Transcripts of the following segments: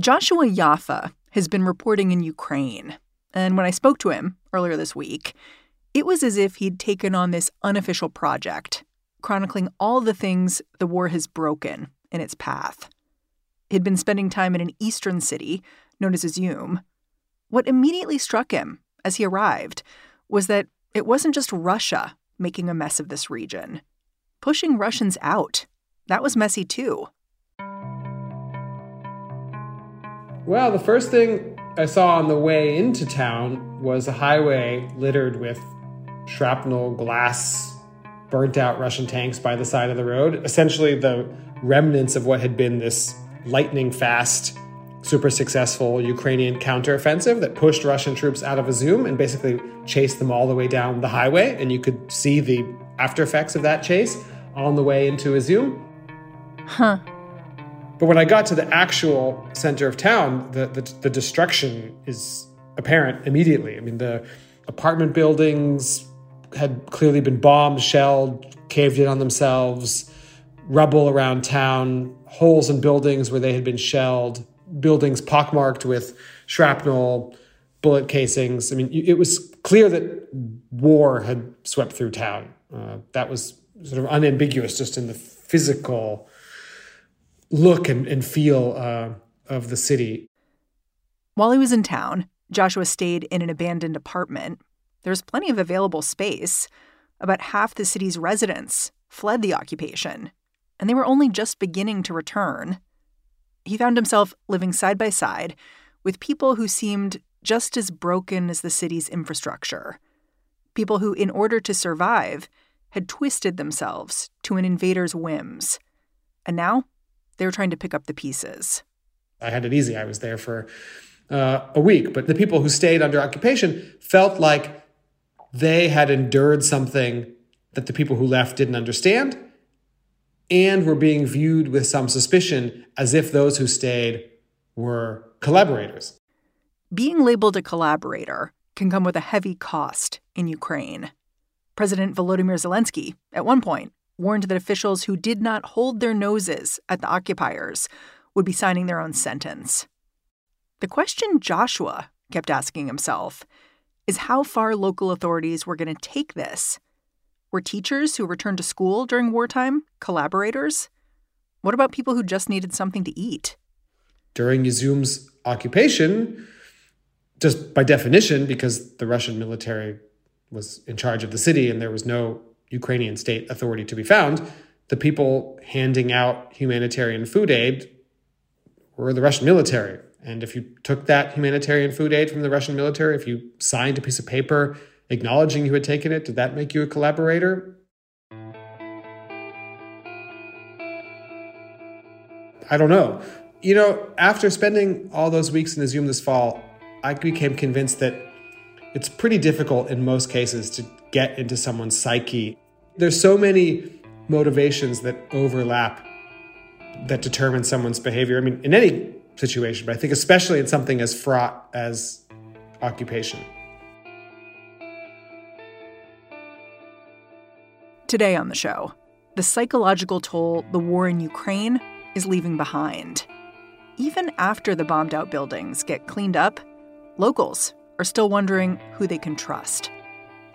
Joshua Yaffa has been reporting in Ukraine. And when I spoke to him earlier this week, it was as if he'd taken on this unofficial project, chronicling all the things the war has broken in its path. He'd been spending time in an eastern city known as Izium. What immediately struck him as he arrived was that it wasn't just Russia making a mess of this region. Pushing Russians out, that was messy too. Well, the first thing I saw on the way into town was a highway littered with shrapnel, glass, burnt out Russian tanks by the side of the road. Essentially, the remnants of what had been this lightning fast, super successful Ukrainian counteroffensive that pushed Russian troops out of Izium and basically chased them all the way down the highway. And you could see the after effects of that chase on the way into Izium. Huh. But when I got to the actual center of town, the, the, the destruction is apparent immediately. I mean, the apartment buildings had clearly been bombed, shelled, caved in on themselves, rubble around town, holes in buildings where they had been shelled, buildings pockmarked with shrapnel, bullet casings. I mean, it was clear that war had swept through town. Uh, that was sort of unambiguous just in the physical look and, and feel uh, of the city. While he was in town, Joshua stayed in an abandoned apartment. There's plenty of available space. About half the city's residents fled the occupation, and they were only just beginning to return. He found himself living side by side with people who seemed just as broken as the city's infrastructure. People who, in order to survive, had twisted themselves to an invader's whims. And now they were trying to pick up the pieces. I had it easy. I was there for uh, a week. But the people who stayed under occupation felt like they had endured something that the people who left didn't understand and were being viewed with some suspicion as if those who stayed were collaborators. Being labeled a collaborator can come with a heavy cost in Ukraine. President Volodymyr Zelensky, at one point, warned that officials who did not hold their noses at the occupiers would be signing their own sentence. The question Joshua kept asking himself is how far local authorities were going to take this. Were teachers who returned to school during wartime collaborators? What about people who just needed something to eat? During Izium's occupation, just by definition, because the Russian military was in charge of the city and there was no Ukrainian state authority to be found, the people handing out humanitarian food aid were the Russian military. And if you took that humanitarian food aid from the Russian military, if you signed a piece of paper acknowledging you had taken it, did that make you a collaborator? I don't know. You know, after spending all those weeks in Izium this fall, I became convinced that it's pretty difficult in most cases to get into someone's psyche. There's so many motivations that overlap that determine someone's behavior. I mean, in any situation, but I think especially in something as fraught as occupation. Today on the show, the psychological toll the war in Ukraine is leaving behind. Even after the bombed out buildings get cleaned up, locals are still wondering who they can trust.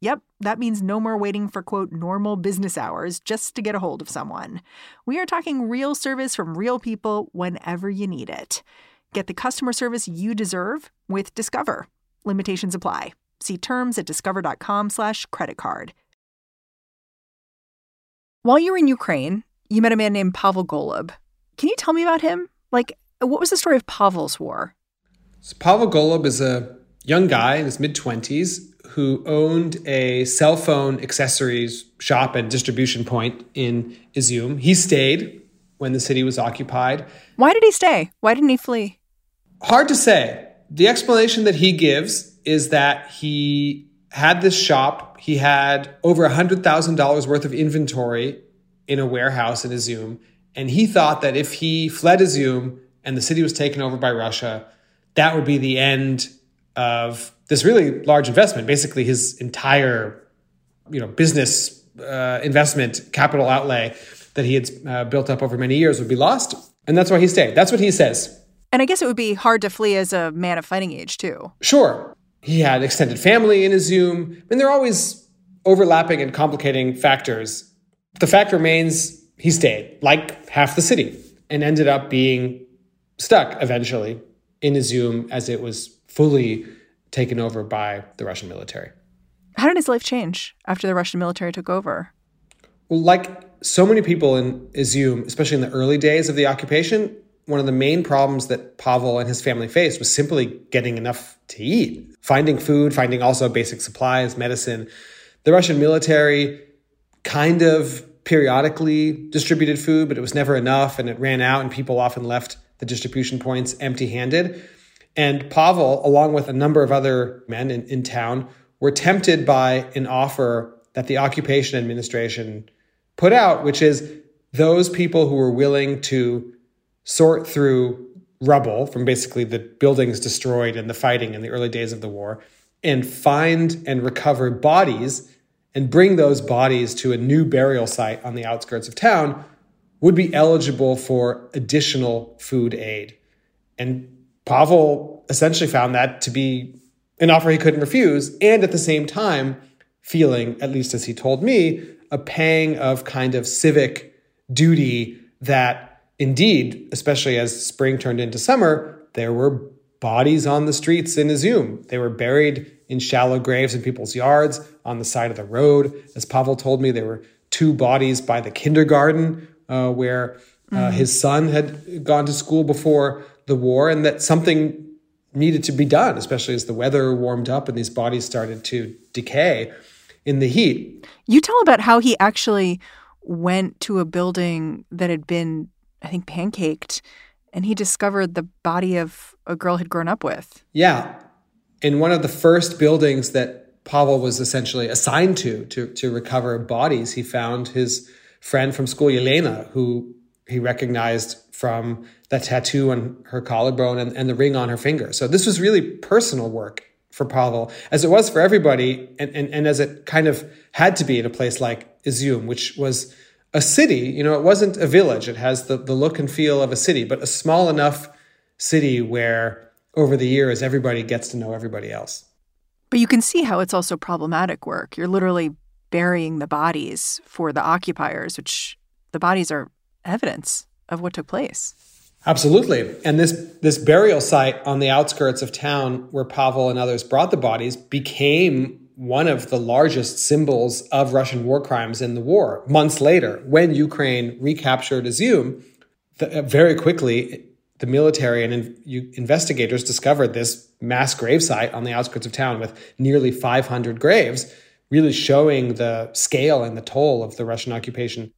Yep, that means no more waiting for quote normal business hours just to get a hold of someone. We are talking real service from real people whenever you need it. Get the customer service you deserve with Discover. Limitations apply. See terms at discover.com slash credit card. While you were in Ukraine, you met a man named Pavel Golub. Can you tell me about him? Like, what was the story of Pavel's war? So Pavel Golub is a young guy in his mid 20s who owned a cell phone accessories shop and distribution point in Izium. He stayed when the city was occupied. Why did he stay? Why didn't he flee? Hard to say. The explanation that he gives is that he had this shop. He had over $100,000 worth of inventory in a warehouse in Izium. And he thought that if he fled Izium and the city was taken over by Russia, that would be the end of this really large investment. Basically, his entire you know, business uh, investment, capital outlay that he had uh, built up over many years would be lost. And that's why he stayed. That's what he says. And I guess it would be hard to flee as a man of fighting age, too. Sure. He had extended family in Izium. I mean, there are always overlapping and complicating factors. The fact remains he stayed, like half the city, and ended up being stuck eventually in Izium as it was fully taken over by the Russian military. How did his life change after the Russian military took over? Well, like so many people in Izium, especially in the early days of the occupation, one of the main problems that Pavel and his family faced was simply getting enough to eat, finding food, finding also basic supplies, medicine. The Russian military kind of periodically distributed food, but it was never enough and it ran out, and people often left the distribution points empty handed. And Pavel, along with a number of other men in, in town, were tempted by an offer that the occupation administration put out, which is those people who were willing to sort through rubble from basically the buildings destroyed in the fighting in the early days of the war and find and recover bodies and bring those bodies to a new burial site on the outskirts of town would be eligible for additional food aid. And Pavel essentially found that to be an offer he couldn't refuse, and at the same time, feeling, at least as he told me, a pang of kind of civic duty that Indeed, especially as spring turned into summer, there were bodies on the streets in Izium. They were buried in shallow graves in people's yards on the side of the road. As Pavel told me, there were two bodies by the kindergarten uh, where uh, mm-hmm. his son had gone to school before the war, and that something needed to be done, especially as the weather warmed up and these bodies started to decay in the heat. You tell about how he actually went to a building that had been I think, pancaked, and he discovered the body of a girl he'd grown up with. Yeah. In one of the first buildings that Pavel was essentially assigned to, to, to recover bodies, he found his friend from school, Yelena, who he recognized from that tattoo on her collarbone and, and the ring on her finger. So this was really personal work for Pavel, as it was for everybody, and, and, and as it kind of had to be in a place like Izium, which was a city, you know, it wasn't a village. It has the, the look and feel of a city, but a small enough city where over the years everybody gets to know everybody else. But you can see how it's also problematic work. You're literally burying the bodies for the occupiers, which the bodies are evidence of what took place. Absolutely. And this this burial site on the outskirts of town where Pavel and others brought the bodies became one of the largest symbols of Russian war crimes in the war. Months later, when Ukraine recaptured Izium, the, uh, very quickly the military and in, investigators discovered this mass gravesite on the outskirts of town with nearly 500 graves, really showing the scale and the toll of the Russian occupation.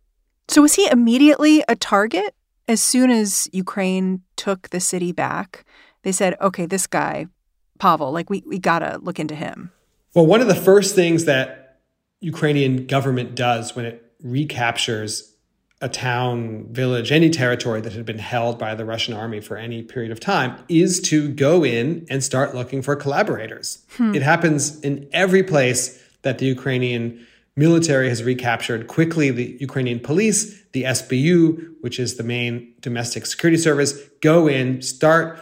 So, was he immediately a target as soon as Ukraine took the city back? They said, okay, this guy, Pavel, like, we, we got to look into him. Well, one of the first things that Ukrainian government does when it recaptures a town, village, any territory that had been held by the Russian army for any period of time is to go in and start looking for collaborators. Hmm. It happens in every place that the Ukrainian military has recaptured. Quickly, the Ukrainian police, the SBU, which is the main domestic security service, go in, start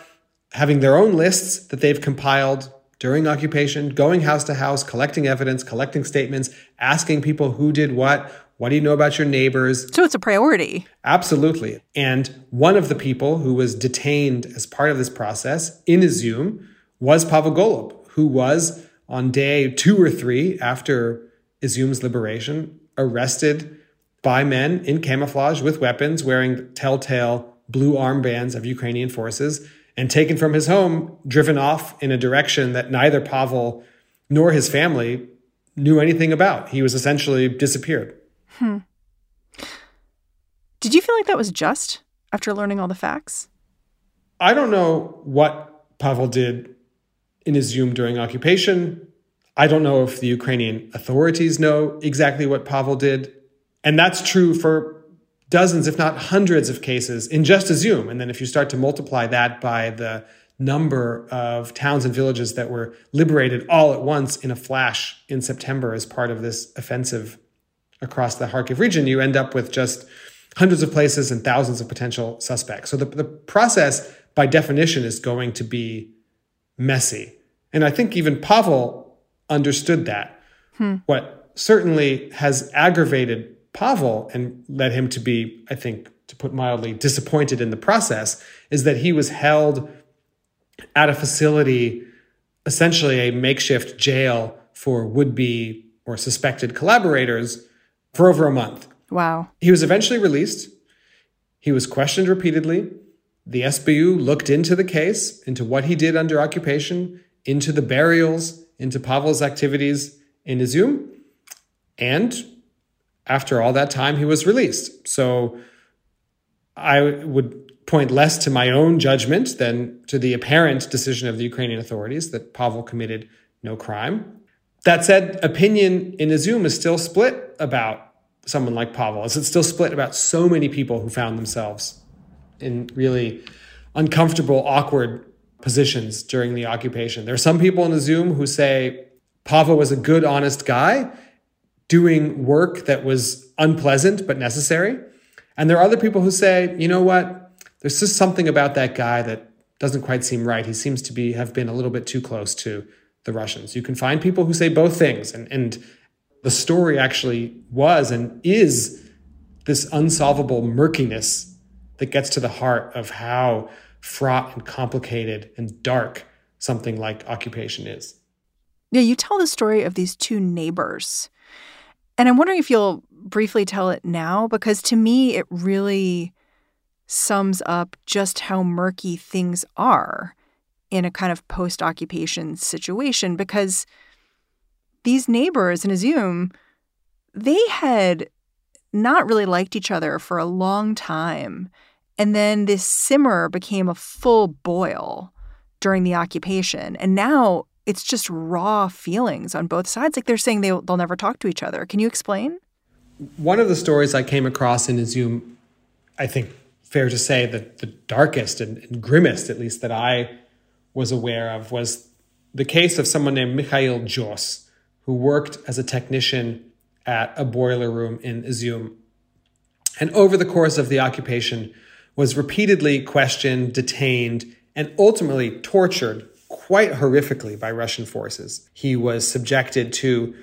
having their own lists that they've compiled during occupation, going house to house, collecting evidence, collecting statements, asking people who did what, What do you know about your neighbors? So it's a priority. Absolutely. And one of the people who was detained as part of this process in Izium was Pavel Golub, who was on day two or three after Izium's liberation, arrested by men in camouflage with weapons wearing telltale blue armbands of Ukrainian forces and taken from his home, driven off in a direction that neither Pavel nor his family knew anything about. He was essentially disappeared. Hmm. Did you feel like that was just after learning all the facts? I don't know what Pavel did in Izium during occupation. I don't know if the Ukrainian authorities know exactly what Pavel did. And that's true for dozens, if not hundreds of cases in just Izium. And then if you start to multiply that by the number of towns and villages that were liberated all at once in a flash in September as part of this offensive across the Kharkiv region, you end up with just hundreds of places and thousands of potential suspects. So the, the process, by definition, is going to be messy. And I think even Pavel understood that. Hmm. What certainly has aggravated Pavel and led him to be, I think, to put mildly, disappointed in the process is that he was held at a facility, essentially a makeshift jail for would be or suspected collaborators for over a month. Wow. He was eventually released. He was questioned repeatedly. The SBU looked into the case, into what he did under occupation, into the burials, into Pavel's activities in Izium. And after all that time, he was released. So I would point less to my own judgment than to the apparent decision of the Ukrainian authorities that Pavel committed no crime. That said, opinion in Izium is still split about someone like Pavel. Is it still split about so many people who found themselves in really uncomfortable, awkward positions during the occupation? There are some people in the Zoom who say Pavel was a good, honest guy doing work that was unpleasant but necessary. And there are other people who say, you know what? there's just something about that guy that doesn't quite seem right. He seems to be have been a little bit too close to the Russians. You can find people who say both things, and and the story actually was and is this unsolvable murkiness that gets to the heart of how fraught and complicated and dark something like occupation is. Yeah, you tell the story of these two neighbors. And I'm wondering if you'll briefly tell it now, because to me, it really sums up just how murky things are in a kind of post occupation situation because these neighbors in Izium, they had not really liked each other for a long time. And then this simmer became a full boil during the occupation. And now it's just raw feelings on both sides. Like they're saying they, they'll never talk to each other. Can you explain? One of the stories I came across in Izium, I think fair to say that the darkest and, and grimmest, at least that I was aware of, was the case of someone named Mikhail Jos, who worked as a technician at a boiler room in Izium. And over the course of the occupation, was repeatedly questioned, detained, and ultimately tortured quite horrifically by Russian forces. He was subjected to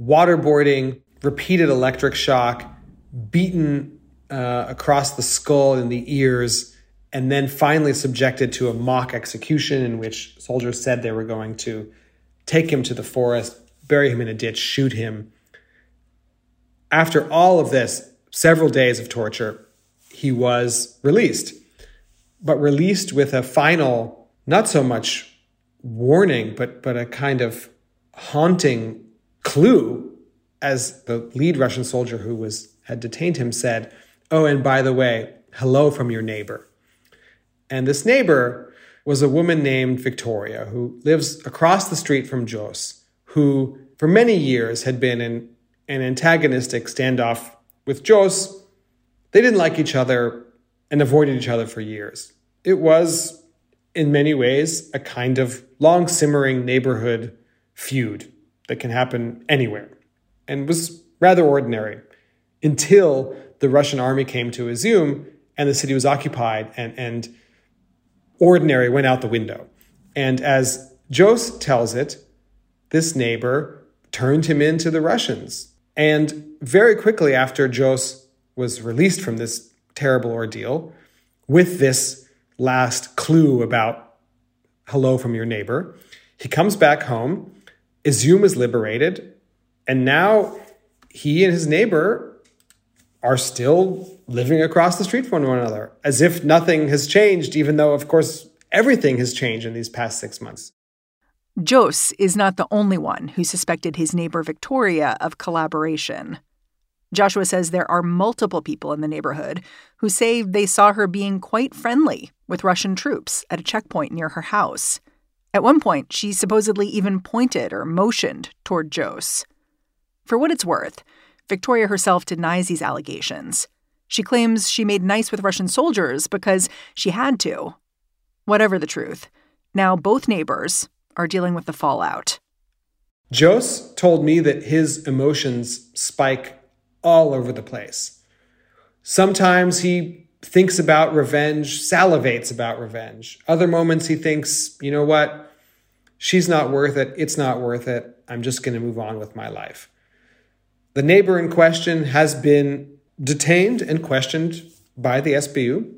waterboarding, repeated electric shock, beaten uh, across the skull and the ears, and then finally subjected to a mock execution in which soldiers said they were going to take him to the forest, bury him in a ditch, shoot him. After all of this, several days of torture, he was released, but released with a final, not so much warning, but, but a kind of haunting clue as the lead Russian soldier who was had detained him said, Oh, and by the way, hello from your neighbor. And this neighbor was a woman named Victoria who lives across the street from Jos, who for many years had been in an antagonistic standoff with Jos. They didn't like each other and avoided each other for years. It was, in many ways, a kind of long simmering neighborhood feud that can happen anywhere and was rather ordinary until the Russian army came to Izium and the city was occupied and, and ordinary went out the window. And as Jos tells it, this neighbor turned him into the Russians. And very quickly after Jos was released from this terrible ordeal, with this last clue about hello from your neighbor, he comes back home. Izium is liberated. And now he and his neighbor are still living across the street from one another, as if nothing has changed, even though, of course, everything has changed in these past six months. Jos is not the only one who suspected his neighbor Victoria of collaboration. Joshua says there are multiple people in the neighborhood who say they saw her being quite friendly with Russian troops at a checkpoint near her house. At one point, she supposedly even pointed or motioned toward Jos. For what it's worth, Victoria herself denies these allegations. She claims she made nice with Russian soldiers because she had to. Whatever the truth, now both neighbors are dealing with the fallout. Jos told me that his emotions spike all over the place. Sometimes he thinks about revenge, salivates about revenge. Other moments he thinks, you know what? She's not worth it. It's not worth it. I'm just going to move on with my life. The neighbor in question has been detained and questioned by the SBU,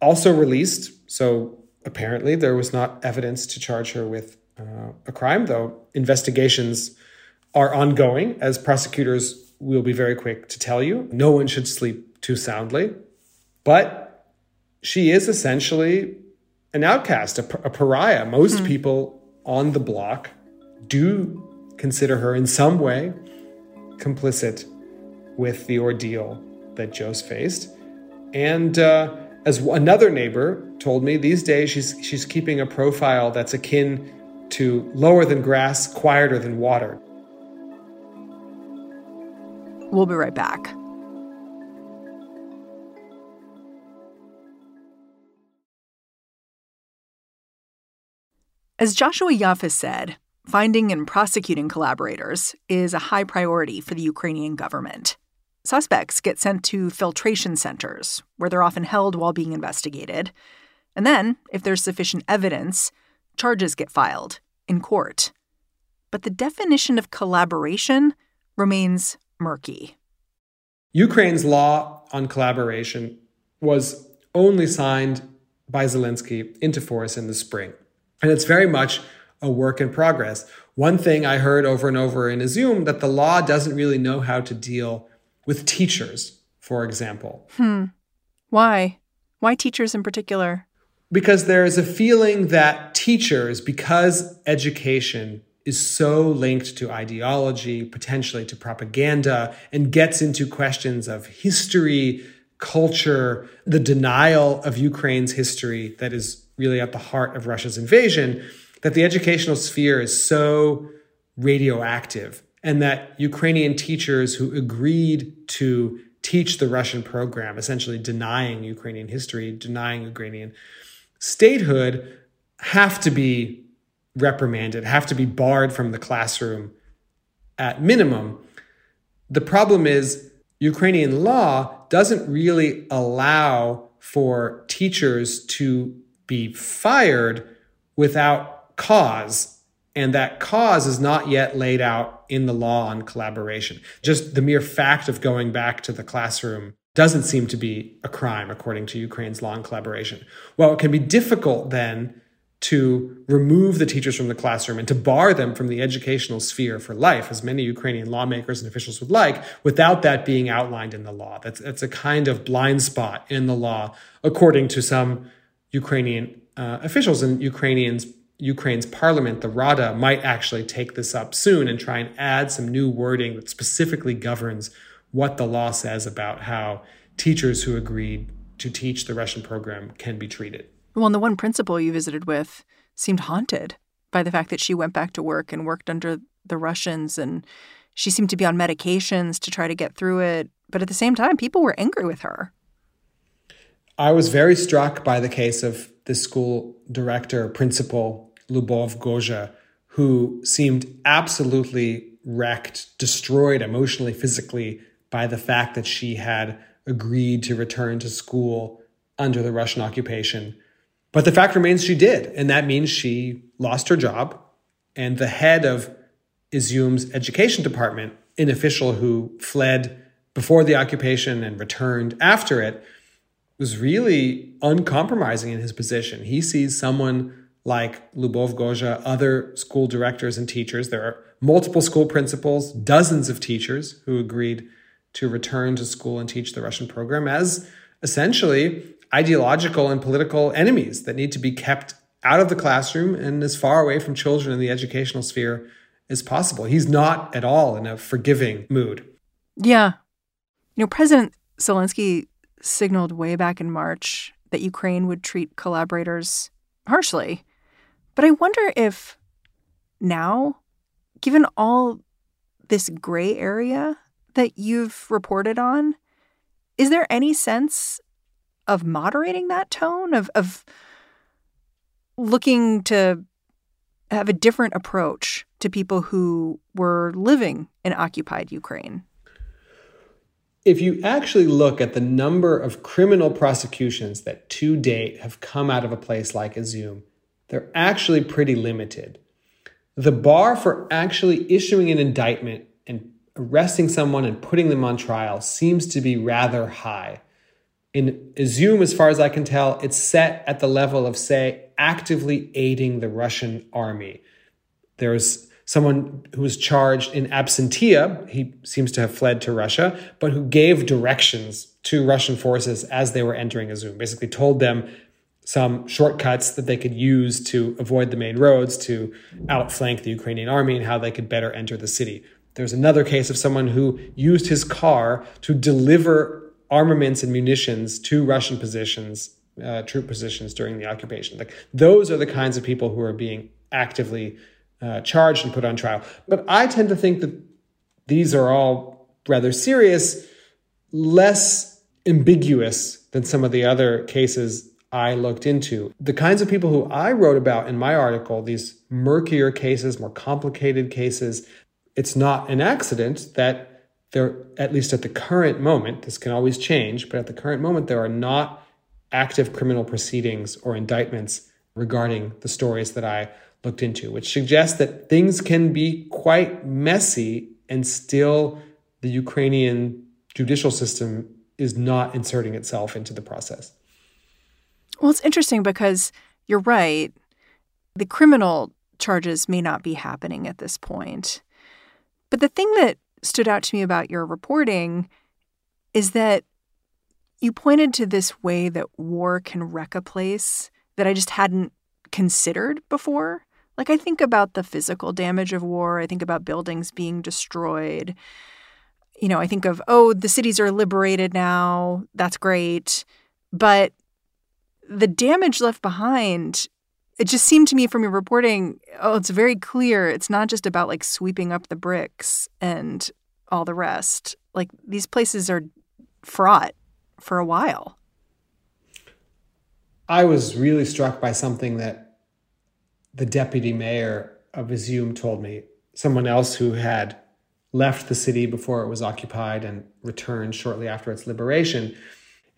also released. So apparently there was not evidence to charge her with uh, a crime, though investigations are ongoing, as prosecutors will be very quick to tell you. No one should sleep too soundly. But she is essentially an outcast, a, a pariah. Most mm. people on the block do consider her in some way complicit with the ordeal that Jos faced. And uh, as another neighbor told me, these days she's she's keeping a profile that's akin to lower than grass, quieter than water. We'll be right back. As Joshua Yaffa said, finding and prosecuting collaborators is a high priority for the Ukrainian government. Suspects get sent to filtration centers, where they're often held while being investigated. And then, if there's sufficient evidence, charges get filed in court. But the definition of collaboration remains murky. Ukraine's law on collaboration was only signed by Zelensky into force in the spring. And it's very much a work in progress. One thing I heard over and over in Izium that the law doesn't really know how to deal with teachers, for example. Hmm. Why? Why teachers in particular? Because there is a feeling that teachers, because education is so linked to ideology, potentially to propaganda, and gets into questions of history, culture, the denial of Ukraine's history that is really at the heart of Russia's invasion, that the educational sphere is so radioactive and that Ukrainian teachers who agreed to teach the Russian program, essentially denying Ukrainian history, denying Ukrainian statehood, have to be reprimanded, have to be barred from the classroom at minimum. The problem is, Ukrainian law doesn't really allow for teachers to be fired without cause. And that cause is not yet laid out in the law on collaboration. Just the mere fact of going back to the classroom doesn't seem to be a crime according to Ukraine's law on collaboration. Well, it can be difficult then to remove the teachers from the classroom and to bar them from the educational sphere for life, as many Ukrainian lawmakers and officials would like, without that being outlined in the law. That's, that's a kind of blind spot in the law, according to some Ukrainian uh, officials and Ukrainians. Ukraine's parliament, the Rada, might actually take this up soon and try and add some new wording that specifically governs what the law says about how teachers who agreed to teach the Russian program can be treated. Well, and the one principal you visited with seemed haunted by the fact that she went back to work and worked under the Russians and she seemed to be on medications to try to get through it. But at the same time, people were angry with her. I was very struck by the case of the school director, principal Lubov Goja, who seemed absolutely wrecked, destroyed emotionally, physically by the fact that she had agreed to return to school under the Russian occupation. But the fact remains she did, and that means she lost her job. And the head of Izium's education department an official who fled before the occupation and returned after it, was really uncompromising in his position. He sees someone like Lubov Goja, other school directors and teachers. There are multiple school principals, dozens of teachers who agreed to return to school and teach the Russian program as essentially ideological and political enemies that need to be kept out of the classroom and as far away from children in the educational sphere as possible. He's not at all in a forgiving mood. Yeah. You know, President Zelensky signaled way back in March that Ukraine would treat collaborators harshly. But I wonder if now, given all this gray area that you've reported on, is there any sense of moderating that tone, of, of looking to have a different approach to people who were living in occupied Ukraine? If you actually look at the number of criminal prosecutions that to date have come out of a place like Izium, they're actually pretty limited. The bar for actually issuing an indictment and arresting someone and putting them on trial seems to be rather high. In Izium, as far as I can tell, it's set at the level of, say, actively aiding the Russian army. There's someone who was charged in absentia. He seems to have fled to Russia, but who gave directions to Russian forces as they were entering Izium, basically told them some shortcuts that they could use to avoid the main roads to outflank the Ukrainian army and how they could better enter the city. There's another case of someone who used his car to deliver armaments and munitions to Russian positions, uh, troop positions during the occupation. Like those are the kinds of people who are being actively uh, charged and put on trial. But I tend to think that these are all rather serious, less ambiguous than some of the other cases I looked into. The kinds of people who I wrote about in my article, these murkier cases, more complicated cases, it's not an accident that there, at least at the current moment, this can always change, but at the current moment, there are not active criminal proceedings or indictments regarding the stories that I looked into, which suggests that things can be quite messy and still the Ukrainian judicial system is not inserting itself into the process. Well, it's interesting because you're right. The criminal charges may not be happening at this point. But the thing that stood out to me about your reporting is that you pointed to this way that war can wreck a place that I just hadn't considered before. Like, I think about the physical damage of war, I think about buildings being destroyed. You know, I think of, oh, the cities are liberated now. That's great. But the damage left behind it just seemed to me from your reporting, oh, it's very clear. It's not just about like sweeping up the bricks and all the rest. Like these places are fraught for a while. I was really struck by something that the deputy mayor of Izium told me. Someone else who had left the city before it was occupied and returned shortly after its liberation.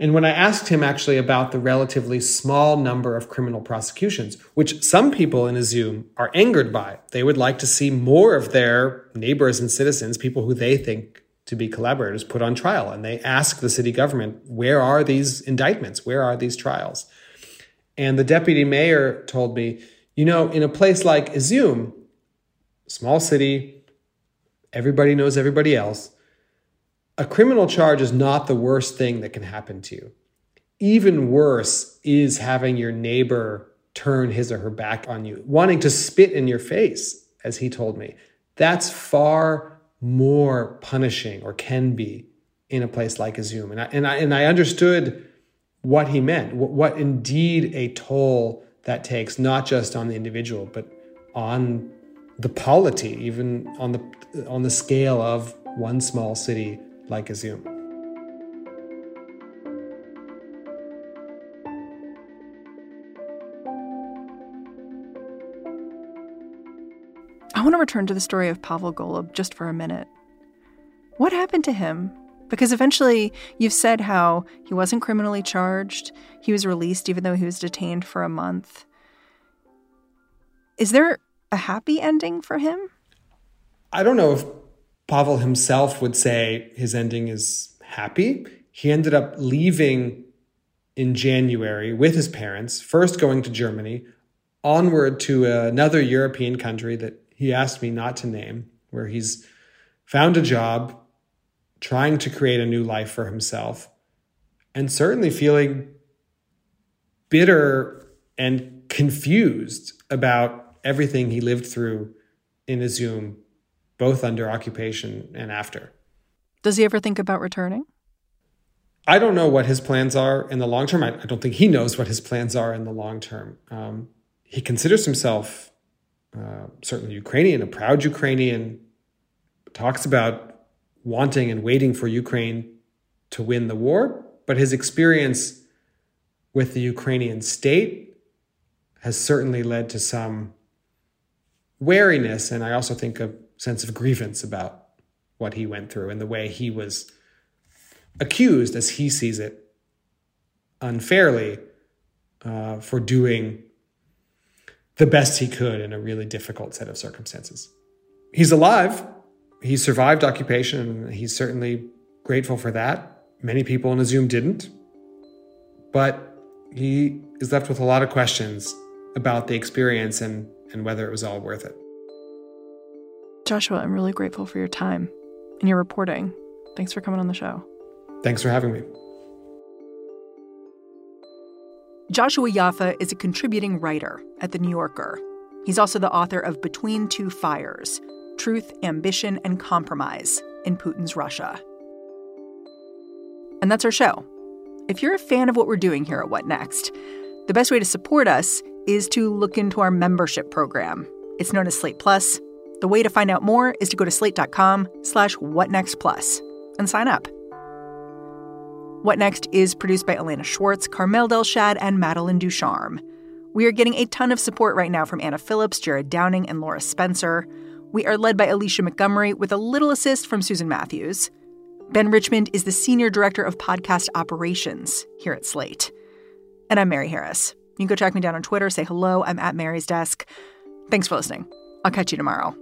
And when I asked him actually about the relatively small number of criminal prosecutions, which some people in Izium are angered by, they would like to see more of their neighbors and citizens, people who they think to be collaborators, put on trial. And they ask the city government, where are these indictments? Where are these trials? And the deputy mayor told me, you know, in a place like Izium, small city, everybody knows everybody else a criminal charge is not the worst thing that can happen to you. Even worse is having your neighbor turn his or her back on you, wanting to spit in your face, as he told me. That's far more punishing or can be in a place like Izium. And I, and I, and I understood what he meant, what, what indeed a toll that takes, not just on the individual, but on the polity, even on the, on the scale of one small city like Izium. I want to return to the story of Pavel Golub just for a minute. What happened to him? Because eventually you've said how he wasn't criminally charged, he was released even though he was detained for a month. Is there a happy ending for him? I don't know if Pavel himself would say his ending is happy. He ended up leaving in January with his parents, first going to Germany, onward to another European country that he asked me not to name, where he's found a job, trying to create a new life for himself, and certainly feeling bitter and confused about everything he lived through in Izium, both under occupation and after. Does he ever think about returning? I don't know what his plans are in the long term. I, I don't think he knows what his plans are in the long term. Um, he considers himself uh, certainly Ukrainian, a proud Ukrainian, talks about wanting and waiting for Ukraine to win the war, but his experience with the Ukrainian state has certainly led to some wariness and I also think a sense of grievance about what he went through and the way he was accused, as he sees it, unfairly uh, for doing the best he could in a really difficult set of circumstances. He's alive. He survived occupation, and he's certainly grateful for that. Many people in Izium didn't. But he is left with a lot of questions about the experience and, and whether it was all worth it. Joshua, I'm really grateful for your time and your reporting. Thanks for coming on the show. Thanks for having me. Joshua Yaffa is a contributing writer at The New Yorker. He's also the author of Between Two Fires Truth, Ambition, and Compromise in Putin's Russia. And that's our show. If you're a fan of what we're doing here at What Next, the best way to support us is to look into our membership program. It's known as Slate Plus. The way to find out more is to go to slate.com slash whatnextplus and sign up. What Next is produced by Elena Schwartz, Carmel Delshad, and Madeline Ducharme. We are getting a ton of support right now from Anna Phillips, Jared Downing, and Laura Spencer. We are led by Alicia Montgomery with a little assist from Susan Matthews. Ben Richmond is the Senior Director of Podcast Operations here at Slate. And I'm Mary Harris. You can go track me down on Twitter, say hello. I'm at Mary's desk. Thanks for listening. I'll catch you tomorrow.